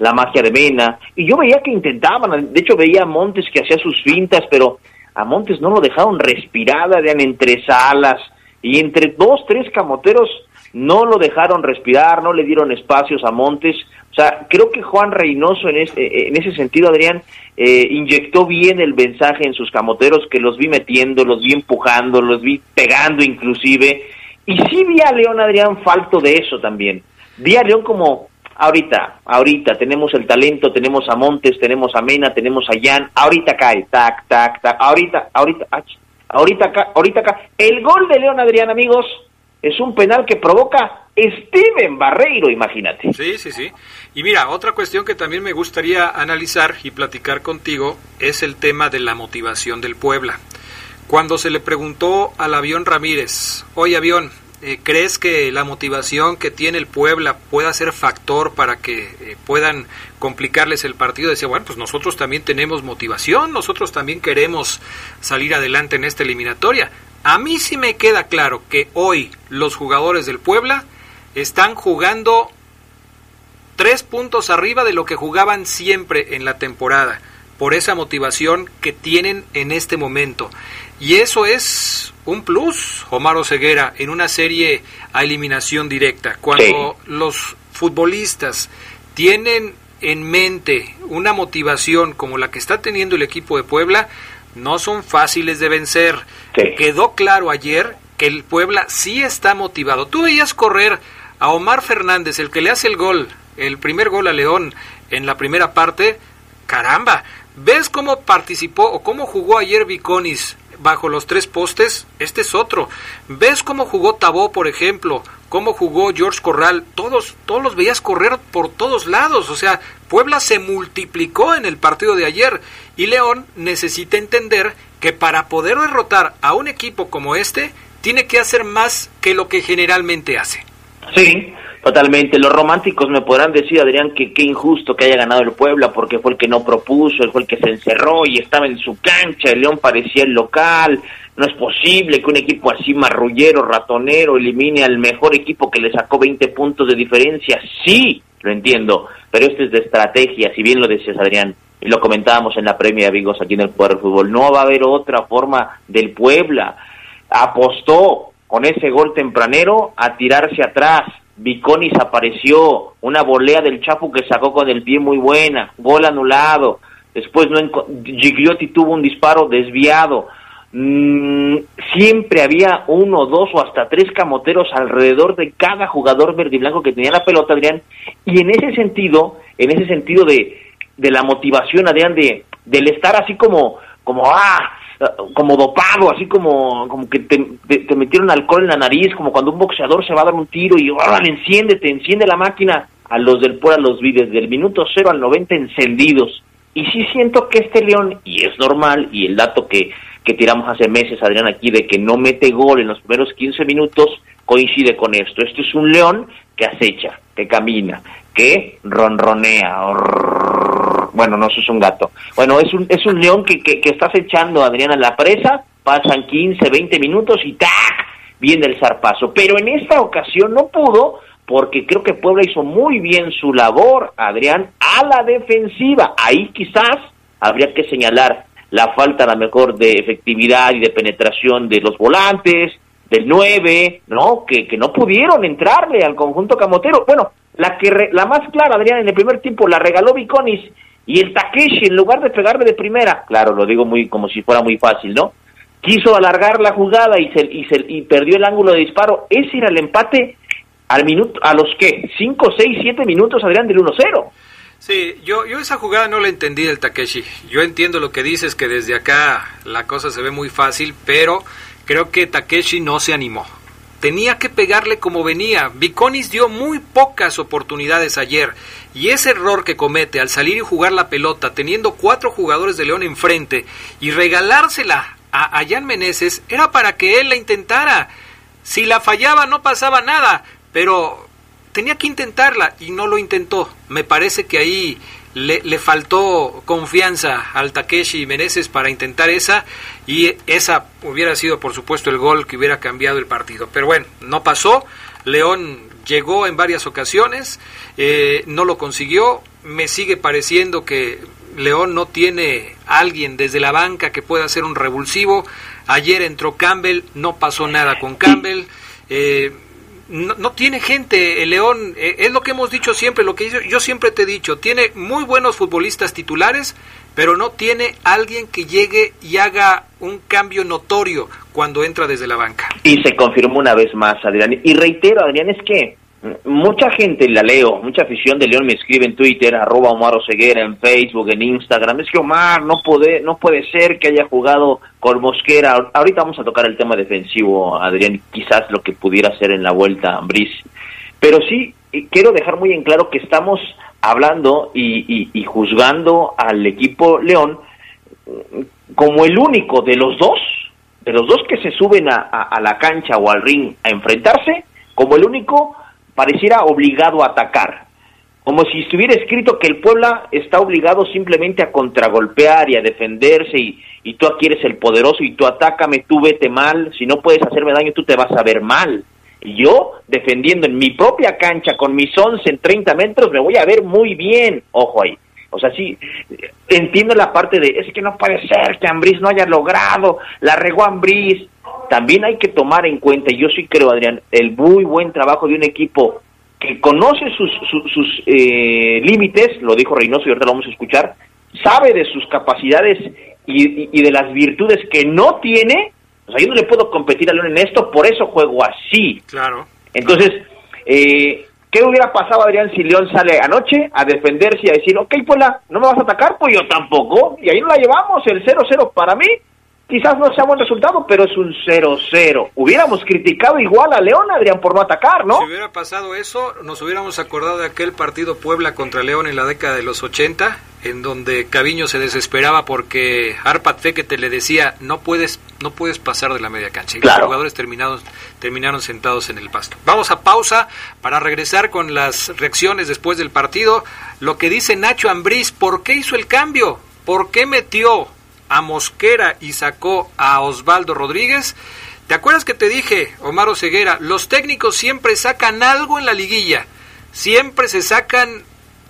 la magia de Mena, y yo veía que intentaban, de hecho veía a Montes que hacía sus fintas, pero a Montes no lo dejaron respirar, Adrián, entre salas, y entre dos, tres camoteros no lo dejaron respirar, no le dieron espacios a Montes. O sea, creo que Juan Reynoso en, ese, en ese sentido, Adrián, eh, inyectó bien el mensaje en sus camoteros, que los vi metiendo, los vi empujando, los vi pegando inclusive. Y sí vi a León, Adrián, falto de eso también. Vi a León como, ahorita, ahorita, tenemos el talento, tenemos a Montes, tenemos a Mena, tenemos a Jan, ahorita cae, tac, tac, tac, ahorita, ahorita, ahorita acá, ahorita acá. El gol de León, Adrián, amigos, es un penal que provoca Steven Barreiro, imagínate. Sí, sí, sí. Y mira, otra cuestión que también me gustaría analizar y platicar contigo es el tema de la motivación del Puebla. Cuando se le preguntó al avión Ramírez, oye avión, eh, ¿crees que la motivación que tiene el Puebla pueda ser factor para que eh, puedan complicarles el partido? Decía, bueno, pues nosotros también tenemos motivación, nosotros también queremos salir adelante en esta eliminatoria. A mí sí me queda claro que hoy los jugadores del Puebla están jugando tres puntos arriba de lo que jugaban siempre en la temporada, por esa motivación que tienen en este momento. Y eso es un plus, Omar Ceguera, en una serie a eliminación directa. Cuando los futbolistas tienen en mente una motivación como la que está teniendo el equipo de Puebla, no son fáciles de vencer. Quedó claro ayer que el Puebla sí está motivado. Tú veías correr a Omar Fernández, el que le hace el gol, el primer gol a León en la primera parte. Caramba, ¿ves cómo participó o cómo jugó ayer Viconis bajo los tres postes? Este es otro. ¿Ves cómo jugó Tabó, por ejemplo? ¿Cómo jugó George Corral? Todos, todos los veías correr por todos lados. O sea, Puebla se multiplicó en el partido de ayer y León necesita entender que para poder derrotar a un equipo como este, tiene que hacer más que lo que generalmente hace. Sí, totalmente. Los románticos me podrán decir, Adrián, que qué injusto que haya ganado el Puebla porque fue el que no propuso, fue el que se encerró y estaba en su cancha, el León parecía el local. No es posible que un equipo así marrullero, ratonero, elimine al mejor equipo que le sacó 20 puntos de diferencia. Sí, lo entiendo, pero esto es de estrategia, si bien lo decías, Adrián y lo comentábamos en la premia de Vigos aquí en el Poder del Fútbol, no va a haber otra forma del Puebla. Apostó con ese gol tempranero a tirarse atrás. Viconis apareció, una volea del Chapo que sacó con el pie muy buena, gol anulado. Después no Gigliotti tuvo un disparo desviado. Mm, siempre había uno, dos o hasta tres camoteros alrededor de cada jugador verde y blanco que tenía la pelota, Adrián. Y en ese sentido, en ese sentido de de la motivación, Adrián, de, del estar así como, como, ah, como dopado, así como, como que te, metieron alcohol en la nariz, como cuando un boxeador se va a dar un tiro y, ah, enciéndete, enciende la máquina. A los del Puebla los vi desde el minuto cero al 90 encendidos. Y sí siento que este León, y es normal, y el dato que, que tiramos hace meses, Adrián, aquí, de que no mete gol en los primeros 15 minutos, coincide con esto. Este es un León que acecha, que camina, que ronronea. Bueno, no, eso es un gato. Bueno, es un, es un león que, que, estás echando, Adriana, la presa, pasan 15, 20 minutos y ¡tac! Viene el zarpazo. Pero en esta ocasión no pudo porque creo que Puebla hizo muy bien su labor, Adrián, a la defensiva. Ahí quizás habría que señalar la falta a lo mejor de efectividad y de penetración de los volantes, del 9, ¿no? Que, que no pudieron entrarle al conjunto camotero. Bueno, la que la más clara, Adrián, en el primer tiempo la regaló Viconis y el Takeshi, en lugar de pegarle de primera, claro, lo digo muy como si fuera muy fácil, ¿no? Quiso alargar la jugada y se, y, se, y perdió el ángulo de disparo. Ese era el empate al minuto, a los que 5, 6, 7 minutos, Adrián, del 1-0. Sí, yo, yo esa jugada no la entendí del Takeshi. Yo entiendo lo que dices, que desde acá la cosa se ve muy fácil, pero creo que Takeshi no se animó tenía que pegarle como venía. Viconis dio muy pocas oportunidades ayer y ese error que comete al salir y jugar la pelota teniendo cuatro jugadores de León enfrente y regalársela a, a Jan Meneses era para que él la intentara. Si la fallaba no pasaba nada, pero tenía que intentarla y no lo intentó. Me parece que ahí le, le, faltó confianza al Takeshi Meneses para intentar esa y esa hubiera sido por supuesto el gol que hubiera cambiado el partido. Pero bueno, no pasó. León llegó en varias ocasiones, eh, no lo consiguió me sigue pareciendo que León no tiene alguien desde la banca que pueda hacer un revulsivo. Ayer entró Campbell, no pasó nada con Campbell. Eh, no, tiene gente el León, eh, es lo que hemos dicho siempre, lo que yo, yo, siempre te he dicho, tiene muy buenos futbolistas titulares, pero no tiene alguien que llegue y haga un cambio notorio cuando entra desde la banca. Y se confirmó una vez más, Adrián. Y reitero, Adrián, es que mucha gente la leo, mucha afición de León me escribe en Twitter, arroba Omar Oseguera, en Facebook, en Instagram. Es que Omar, no puede, no puede ser que haya jugado con Mosquera. Ahorita vamos a tocar el tema defensivo, Adrián, quizás lo que pudiera ser en la vuelta a Pero sí, quiero dejar muy en claro que estamos hablando y, juzgando al equipo León como el único de los dos, de los dos que se suben a, a la cancha o al ring a enfrentarse, como el único pareciera obligado a atacar, como si estuviera escrito que el Puebla está obligado simplemente a contragolpear y a defenderse y, y tú aquí eres el poderoso y tú atácame, tú vete mal, si no puedes hacerme daño tú te vas a ver mal. Y yo, defendiendo en mi propia cancha con mis 11 en 30 metros, me voy a ver muy bien, ojo ahí. O sea, sí, entiendo la parte de, es que no puede ser que Ambriz no haya logrado, la regó Ambriz, también hay que tomar en cuenta, y yo sí creo, Adrián, el muy buen trabajo de un equipo que conoce sus, sus, eh, límites, lo dijo Reynoso y ahorita lo vamos a escuchar, sabe de sus capacidades y, de las virtudes que no tiene, o sea, yo no le puedo competir a León en esto, por eso juego así. Claro. Entonces, eh, ¿qué hubiera pasado, Adrián, si León sale anoche a defenderse y a decir, ok, Pola, ¿no me vas a atacar? Pues yo tampoco. Y ahí no la llevamos, el 0-0 para mí quizás no sea buen resultado, pero es un 0-0. Hubiéramos criticado igual a León, Adrián, por no atacar, ¿no? Si hubiera pasado eso, nos hubiéramos acordado de aquel partido Puebla contra León en la década de los 80, en donde Caviño se desesperaba porque Arpat Fekete le decía, no puedes, no puedes pasar de la media cancha. Y los jugadores terminaron, terminaron sentados en el pasto. Vamos a pausa para regresar con las reacciones después del partido. Lo que dice Nacho Ambriz, ¿por qué hizo el cambio? ¿Por qué metió a Mosquera y sacó a Osvaldo Rodríguez. ¿Te acuerdas que te dije, Omar Ceguera, los técnicos siempre sacan algo en la liguilla? Siempre se sacan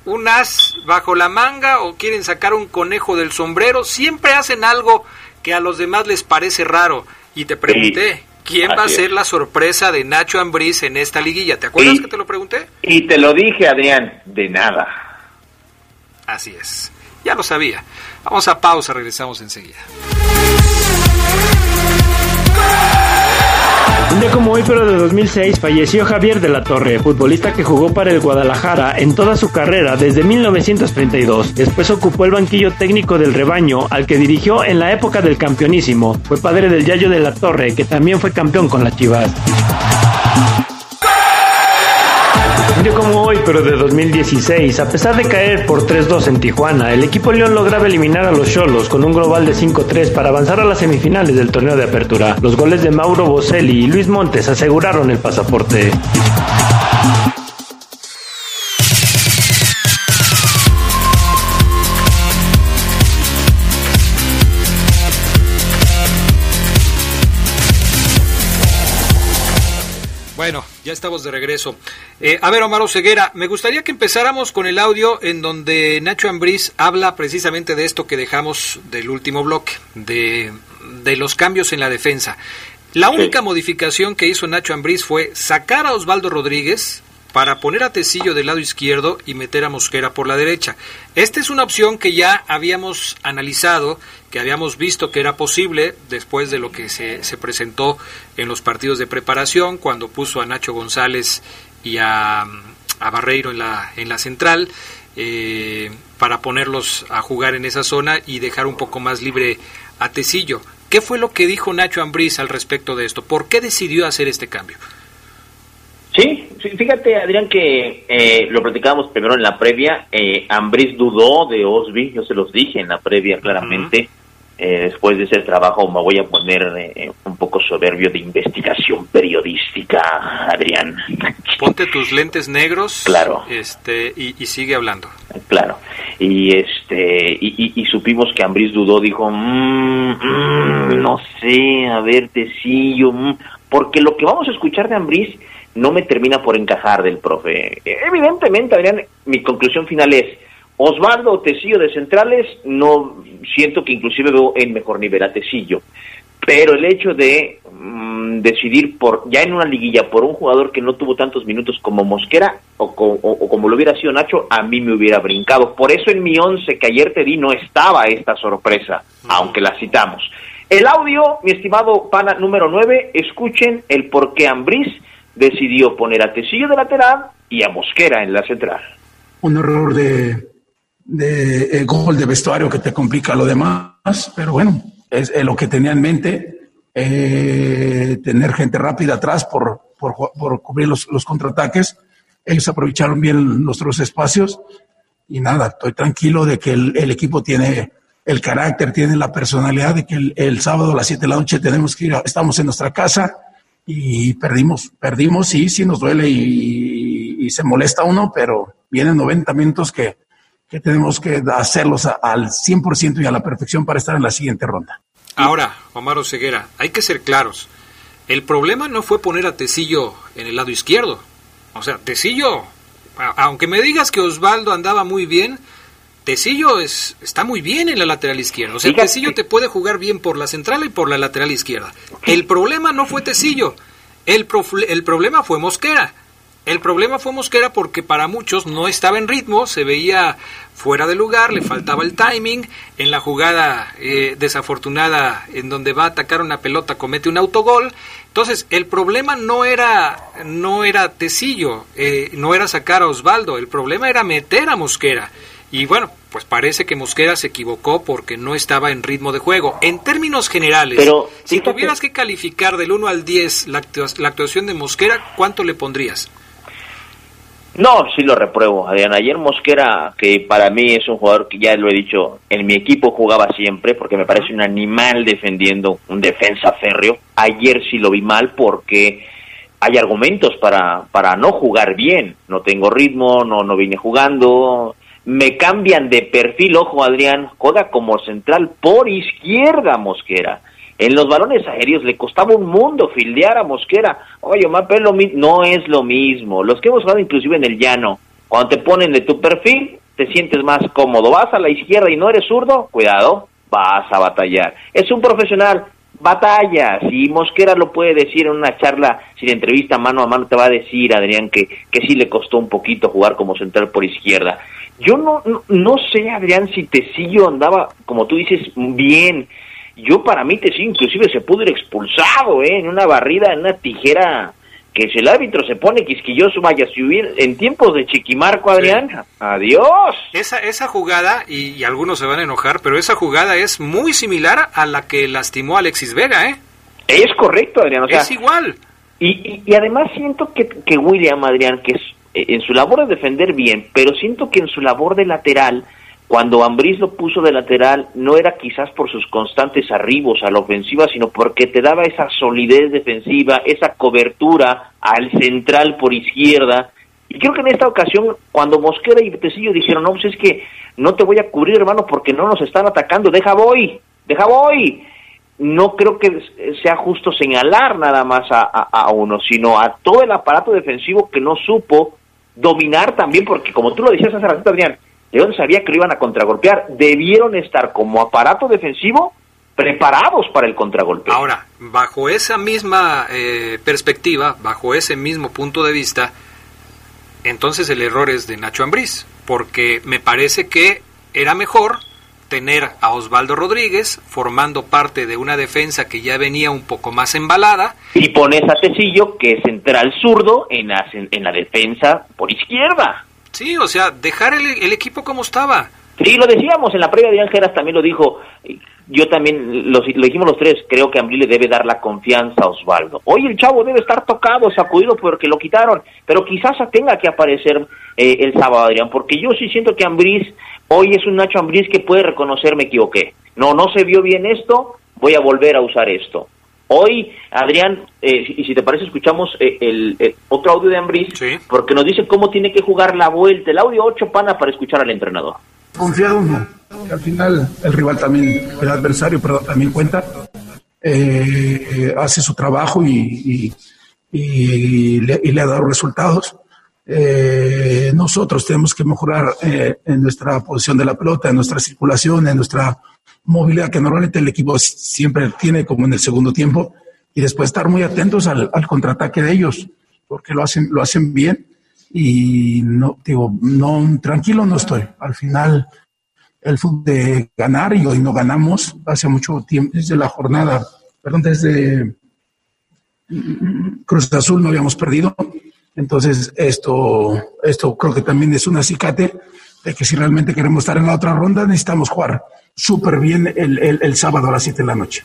un as bajo la manga o quieren sacar un conejo del sombrero, siempre hacen algo que a los demás les parece raro. Y te pregunté, ¿quién va a ser la sorpresa de Nacho Ambriz en esta liguilla? ¿Te acuerdas que te lo pregunté? Y te lo dije, Adrián, de nada. Así es, ya lo sabía. Vamos a pausa, regresamos enseguida. Un día como hoy, pero de 2006, falleció Javier de la Torre, futbolista que jugó para el Guadalajara en toda su carrera desde 1932. Después ocupó el banquillo técnico del rebaño, al que dirigió en la época del campeonísimo. Fue padre del Yayo de la Torre, que también fue campeón con las Chivas. Un día como pero de 2016, a pesar de caer por 3-2 en Tijuana, el equipo León lograba eliminar a los Cholos con un global de 5-3 para avanzar a las semifinales del torneo de apertura. Los goles de Mauro Boselli y Luis Montes aseguraron el pasaporte. Ya estamos de regreso. Eh, a ver, Omar Ceguera, me gustaría que empezáramos con el audio en donde Nacho Ambriz habla precisamente de esto que dejamos del último bloque, de, de los cambios en la defensa. La única modificación que hizo Nacho Ambriz fue sacar a Osvaldo Rodríguez, para poner a Tecillo del lado izquierdo y meter a Mosquera por la derecha. Esta es una opción que ya habíamos analizado, que habíamos visto que era posible después de lo que se, se presentó en los partidos de preparación, cuando puso a Nacho González y a, a Barreiro en la, en la central, eh, para ponerlos a jugar en esa zona y dejar un poco más libre a Tecillo. ¿Qué fue lo que dijo Nacho Ambriz al respecto de esto? ¿Por qué decidió hacer este cambio? Sí, fíjate Adrián que eh, lo platicábamos primero en la previa, eh, Ambris dudó de Osby, yo se los dije en la previa claramente, eh, después de ese trabajo me voy a poner eh, un poco soberbio de investigación periodística, Adrián. Ponte tus lentes negros claro. este, y, sigue hablando. Claro, y, este, y, supimos que Ambris dudó, dijo, mm, mm, no sé, a ver, Tecillo, mm", porque lo que vamos a escuchar de Ambris no me termina por encajar del profe. Evidentemente, Adrián, mi conclusión final es, Osvaldo Tecillo de centrales, no siento que inclusive veo en mejor nivel a Tecillo. Pero el hecho de mm, decidir por ya en una liguilla por un jugador que no tuvo tantos minutos como Mosquera o, como lo hubiera sido Nacho, a mí me hubiera brincado. Por eso en mi once que ayer te di no estaba esta sorpresa, aunque la citamos. El audio, mi estimado pana número 9, escuchen el por qué Ambriz decidió poner a Tecillo de lateral y a Mosquera en la central. Un error de, de eh, gol de vestuario que te complica lo demás, pero bueno, es, lo que tenía en mente, eh, tener gente rápida atrás por, por, por cubrir los, los, contraataques. Ellos aprovecharon bien nuestros espacios y nada, estoy tranquilo de que el, el equipo tiene el carácter, tiene la personalidad de que el, el, sábado a las 7 de la noche tenemos que ir, estamos en nuestra casa y perdimos, perdimos, sí, sí nos duele y, y se molesta uno, pero vienen 90 minutos que, que tenemos que hacerlos al 100% y a la perfección para estar en la siguiente ronda. Ahora, Omar Ceguera, hay que ser claros. El problema no fue poner a Tecillo en el lado izquierdo. O sea, Tecillo, aunque me digas que Osvaldo andaba muy bien, Tecillo es, está muy bien en la lateral izquierda. O sea, Tecillo te puede jugar bien por la central y por la lateral izquierda. El problema no fue Tecillo. El, el problema fue Mosquera. El problema fue Mosquera porque para muchos no estaba en ritmo, se veía fuera de lugar, le faltaba el timing. En la jugada eh, desafortunada en donde va a atacar una pelota comete un autogol. Entonces el problema no era no era Tecillo, eh, no era sacar a Osvaldo, el problema era meter a Mosquera. Y bueno, pues parece que Mosquera se equivocó porque no estaba en ritmo de juego. En términos generales, Pero, si tuvieras que calificar del 1 al 10 la actuación de Mosquera, ¿cuánto le pondrías? No, sí lo repruebo, Adrián. Ayer Mosquera, que para mí es un jugador que ya lo he dicho, en mi equipo jugaba siempre, porque me parece un animal defendiendo un defensa férreo. Ayer sí lo vi mal porque hay argumentos para, para no jugar bien. No tengo ritmo, no, no vine jugando. Me cambian de perfil, ojo Adrián, juega como central por izquierda Mosquera en los balones aéreos le costaba un mundo fildear a Mosquera. Oye, Omar, no es lo mismo. Los que hemos jugado inclusive en el llano, cuando te ponen de tu perfil, te sientes más cómodo. Vas a la izquierda y no eres zurdo, cuidado, vas a batallar. Es un profesional, batalla. Si Mosquera lo puede decir en una charla, sin entrevista mano a mano, te va a decir, Adrián, que, que sí le costó un poquito jugar como central por izquierda. Yo no, no, sé, Adrián, si Tecillo andaba, como tú dices, bien yo para mí sí, inclusive se pudo ir expulsado, ¿eh? En una barrida, en una tijera, que si el árbitro se pone quisquilloso, vaya a subir en tiempos de Chiquimarco, Adrián, adiós. Esa, esa jugada, y, algunos se van a enojar, pero esa jugada es muy similar a la que lastimó Alexis Vega, ¿eh? Es correcto, Adrián. O es igual. Y, y, además siento que, que William, Adrián, que es, eh, en su labor de defender bien, pero siento que en su labor de lateral cuando Ambriz lo puso de lateral, no era quizás por sus constantes arribos a la ofensiva, sino porque te daba esa solidez defensiva, esa cobertura al central por izquierda. Y creo que en esta ocasión, cuando Mosquera y Tecillo dijeron, no, pues es que no te voy a cubrir, hermano, porque no nos están atacando, deja voy, deja voy. No creo que sea justo señalar nada más a, uno, sino a todo el aparato defensivo que no supo dominar también, porque como tú lo decías hace rato, Adrián, León sabía que lo iban a contragolpear. Debieron estar como aparato defensivo preparados para el contragolpe. Ahora, bajo esa misma eh, perspectiva, bajo ese mismo punto de vista, entonces el error es de Nacho Ambriz, porque me parece que era mejor tener a Osvaldo Rodríguez formando parte de una defensa que ya venía un poco más embalada. Y pones a Tecillo, que es central zurdo, en la, en la defensa por izquierda. Sí, o sea, dejar el, equipo como estaba. Sí, lo decíamos en la previa de Ángelas, también lo dijo. Yo también lo, dijimos los tres. Creo que Ambrí le debe dar la confianza a Osvaldo. Hoy el chavo debe estar tocado, sacudido porque lo quitaron. Pero quizás tenga que aparecer eh, el sábado, Adrián, porque yo sí siento que Ambriz hoy es un Nacho Ambriz que puede reconocer me equivoqué. No, no se vio bien esto, voy a volver a usar esto. Hoy, Adrián, eh, y si te parece, escuchamos eh, el, otro audio de Ambris, porque nos dice cómo tiene que jugar la vuelta. El audio 8 pana para escuchar al entrenador. Confiado uno. Al final, el rival también, el adversario, pero también cuenta. Eh, hace su trabajo y, y, le, ha dado resultados. eh, nosotros tenemos que mejorar eh, en nuestra posición de la pelota, en nuestra circulación, en nuestra movilidad, que normalmente el equipo siempre tiene como en el segundo tiempo, y después estar muy atentos al, al contraataque de ellos, porque lo hacen, lo hacen bien y no, digo, no, tranquilo no estoy. Al final, el fútbol de ganar y hoy no ganamos hace mucho tiempo, desde la jornada, perdón, desde Cruz Azul no habíamos perdido. Entonces, esto, esto creo que también es un acicate de que si realmente queremos estar en la otra ronda, necesitamos jugar súper bien el, el, el, sábado a las 7 de la noche.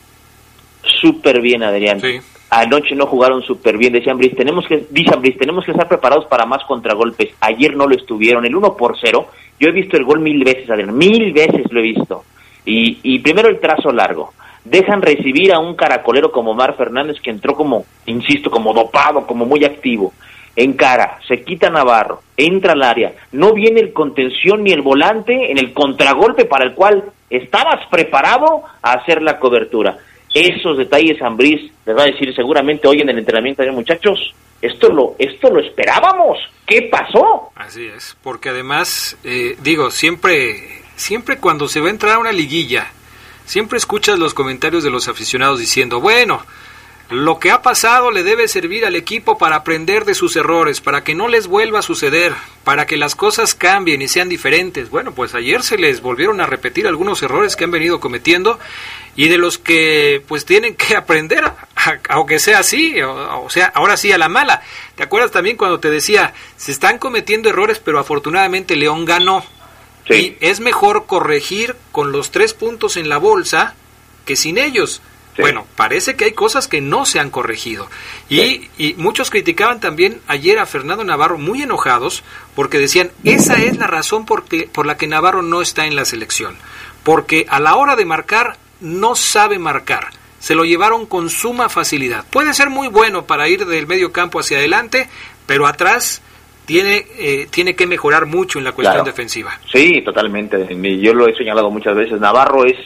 Súper bien, Adrián. Sí. Anoche no jugaron súper bien, decían Brice, tenemos que, dice Brice, tenemos que estar preparados para más contragolpes. Ayer no lo estuvieron, el 1 por 0. Yo he visto el gol mil veces, Adrián, mil veces lo he visto. Y, y primero el trazo largo. Dejan recibir a un caracolero como Mar Fernández que entró como, insisto, como dopado, como muy activo encara, se quita Navarro, entra al área, no viene el contención ni el volante en el contragolpe para el cual estabas preparado a hacer la cobertura. Esos detalles, Ambriz, les va a decir seguramente hoy en el entrenamiento de muchachos, esto lo, esto lo esperábamos, ¿qué pasó? Así es, porque además, eh, digo, siempre, siempre cuando se va a entrar a una liguilla, siempre escuchas los comentarios de los aficionados diciendo, bueno, lo que ha pasado le debe servir al equipo para aprender de sus errores, para que no les vuelva a suceder, para que las cosas cambien y sean diferentes. Bueno, pues ayer se les volvieron a repetir algunos errores que han venido cometiendo y de los que pues tienen que aprender, aunque sea así, o, sea, ahora sí a la mala. ¿Te acuerdas también cuando te decía, se están cometiendo errores, pero afortunadamente León ganó? Y es mejor corregir con los tres puntos en la bolsa que sin ellos. Bueno, parece que hay cosas que no se han corregido. Y, y, muchos criticaban también ayer a Fernando Navarro muy enojados porque decían, esa es la razón por, por la que Navarro no está en la selección. Porque a la hora de marcar no sabe marcar. Se lo llevaron con suma facilidad. Puede ser muy bueno para ir del medio campo hacia adelante, pero atrás tiene, eh, tiene que mejorar mucho en la cuestión defensiva. Sí, totalmente. Yo lo he señalado muchas veces. Navarro es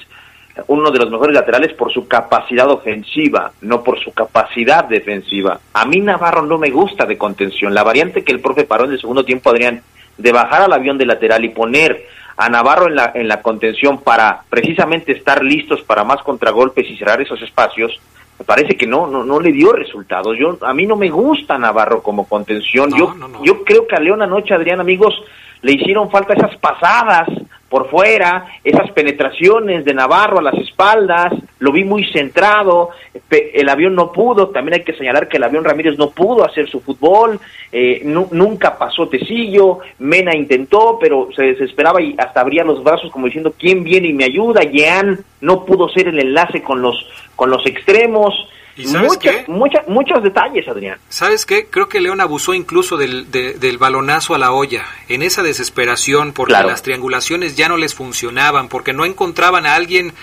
uno de los mejores laterales por su capacidad ofensiva, no por su capacidad defensiva. A mí Navarro no me gusta de contención. La variante que el profe paró en el segundo tiempo, Adrián, de bajar al avión de lateral y poner a Navarro en la, en la contención para precisamente estar listos para más contragolpes y cerrar esos espacios, me parece que no, no, no le dio resultados. Yo, a mí no me gusta Navarro como contención. yo, yo creo que a León anoche, Adrián, amigos, le hicieron falta esas pasadas por fuera, esas penetraciones de Navarro a las espaldas, lo vi muy centrado, el avión no pudo, también hay que señalar que el avión Ramírez no pudo hacer su fútbol, eh, nunca pasó Tecillo, Mena intentó, pero se desesperaba y hasta abría los brazos como diciendo, ¿quién viene y me ayuda? Jean no pudo ser el enlace con los, con los extremos, ¿Y sabes qué? muchos detalles, Adrián. ¿Sabes qué? Creo que León abusó incluso del, del balonazo a la olla, en esa desesperación, porque las triangulaciones ya no les funcionaban, porque no encontraban a alguien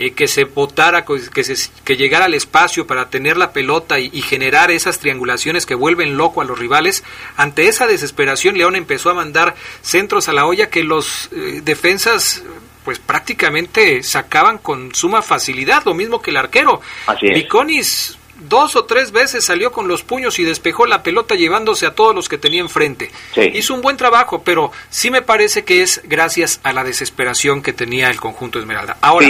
eh, que se botara, que, se, que llegara al espacio para tener la pelota y, generar esas triangulaciones que vuelven loco a los rivales. Ante esa desesperación, León empezó a mandar centros a la olla que los eh, defensas pues prácticamente sacaban con suma facilidad, lo mismo que el arquero. Viconis dos o tres veces salió con los puños y despejó la pelota llevándose a todos los que tenía enfrente. Hizo un buen trabajo, pero sí me parece que es gracias a la desesperación que tenía el conjunto Esmeralda. Ahora,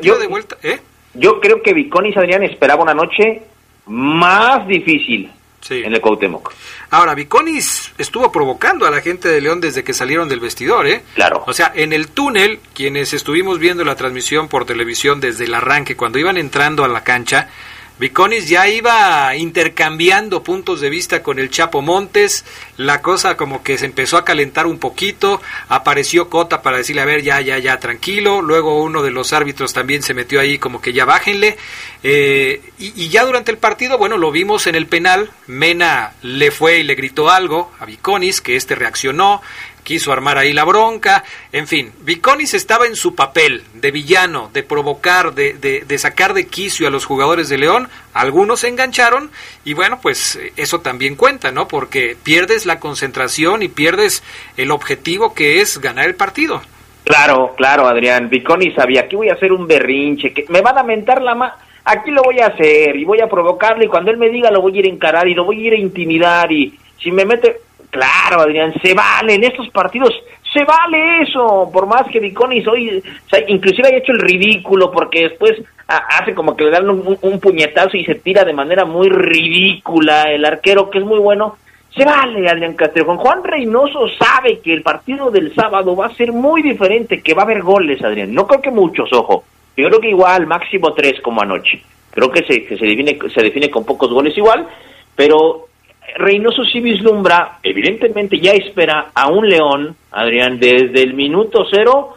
yo, de vuelta, ¿eh? Yo creo que Viconis Adrián esperaba una noche más difícil en el Cuauhtémoc. Ahora, Viconis estuvo provocando a la gente de León desde que salieron del vestidor, ¿eh? Claro. O sea, en el túnel, quienes estuvimos viendo la transmisión por televisión desde el arranque, cuando iban entrando a la cancha, Viconis ya iba intercambiando puntos de vista con el Chapo Montes, la cosa como que se empezó a calentar un poquito, apareció Cota para decirle, a ver, ya, ya, ya, tranquilo, luego uno de los árbitros también se metió ahí como que ya bájenle, eh, y, ya durante el partido, bueno, lo vimos en el penal, Mena le fue y le gritó algo a Viconis, que este reaccionó, quiso armar ahí la bronca, en fin, Viconis estaba en su papel de villano, de provocar, de, de, sacar de quicio a los jugadores de León, algunos se engancharon y bueno, pues eso también cuenta, ¿no? Porque pierdes la concentración y pierdes el objetivo que es ganar el partido. Claro, claro, Adrián, Viconis sabía, aquí voy a hacer un berrinche, que me van a mentar la mano aquí lo voy a hacer y voy a provocarle y cuando él me diga lo voy a ir a encarar y lo voy a ir a intimidar y si me mete Claro, Adrián, se vale en estos partidos, se vale eso, por más que Viconis hoy, inclusive haya hecho el ridículo porque después hace como que le dan un, puñetazo y se tira de manera muy ridícula el arquero, que es muy bueno. Se vale, Adrián Castrejón. Juan Reynoso sabe que el partido del sábado va a ser muy diferente, que va a haber goles, Adrián. No creo que muchos, ojo. Yo creo que igual, máximo tres como anoche. Creo que se, se, define, se define con pocos goles igual, pero Reynoso sí vislumbra, evidentemente ya espera a un León, Adrián, desde el minuto cero.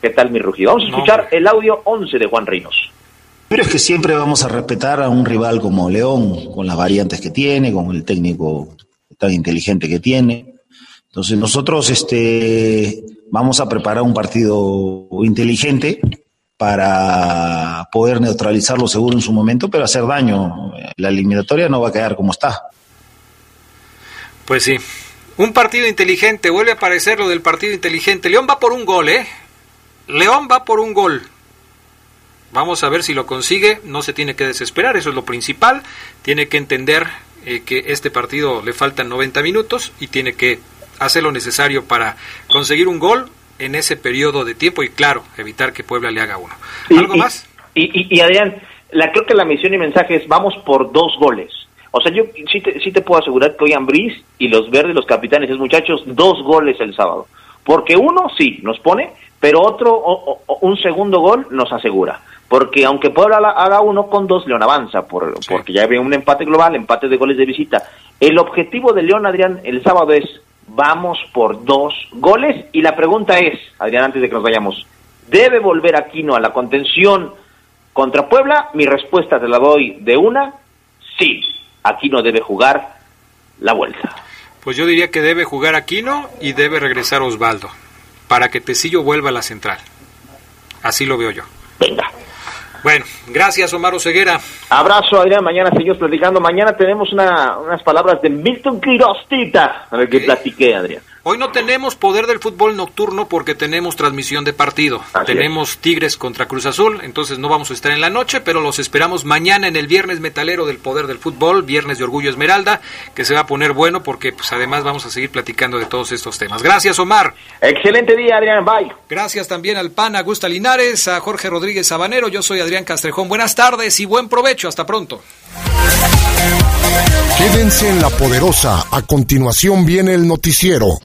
¿Qué tal mi rugido? Vamos a escuchar el audio 11 de Juan Reynoso. Pero es que siempre vamos a respetar a un rival como León, con las variantes que tiene, con el técnico tan inteligente que tiene. Entonces nosotros este, vamos a preparar un partido inteligente para poder neutralizarlo seguro en su momento, pero hacer daño. La eliminatoria no va a quedar como está. Pues sí. Un partido inteligente, vuelve a aparecer lo del partido inteligente. León va por un gol, ¿eh? León va por un gol. Vamos a ver si lo consigue. No se tiene que desesperar, eso es lo principal. Tiene que entender eh, que este partido le faltan 90 minutos y tiene que hacer lo necesario para conseguir un gol en ese periodo de tiempo y claro, evitar que Puebla le haga uno. ¿Algo más? Y, Adrián, la, creo que la misión y mensaje es vamos por dos goles. O sea, yo sí te, sí te puedo asegurar que hoy Ambriz y los verdes, los capitanes, esos muchachos, dos goles el sábado. Porque uno sí nos pone, pero otro, un segundo gol nos asegura. Porque aunque Puebla haga uno con dos, León avanza, por, porque ya había un empate global, empate de goles de visita. El objetivo de León, Adrián, el sábado es vamos por dos goles. Y la pregunta es, Adrián, antes de que nos vayamos, ¿debe volver Aquino a la contención contra Puebla? Mi respuesta te la doy de una, sí, Aquino debe jugar la vuelta. Pues yo diría que debe jugar Aquino y debe regresar Osvaldo, para que Tecillo vuelva a la central. Así lo veo yo. Venga. Bueno, gracias Omar Ceguera. Abrazo Adrián, mañana seguimos platicando. Mañana tenemos unas palabras de Milton Quirostita. A ver qué platiqué Adrián. Hoy no tenemos poder del fútbol nocturno porque tenemos transmisión de partido. tenemos Tigres contra Cruz Azul, entonces no vamos a estar en la noche, pero los esperamos mañana en el Viernes Metalero del Poder del Fútbol, Viernes de Orgullo Esmeralda, que se va a poner bueno porque pues además vamos a seguir platicando de todos estos temas. Gracias, Omar. Excelente día, Adrián. Bye. Gracias también al PAN Augusta Linares, a Jorge Rodríguez Sabanero. Yo soy Adrián Castrejón. Buenas tardes y buen provecho. Hasta pronto. Quédense en la poderosa. A continuación viene el noticiero.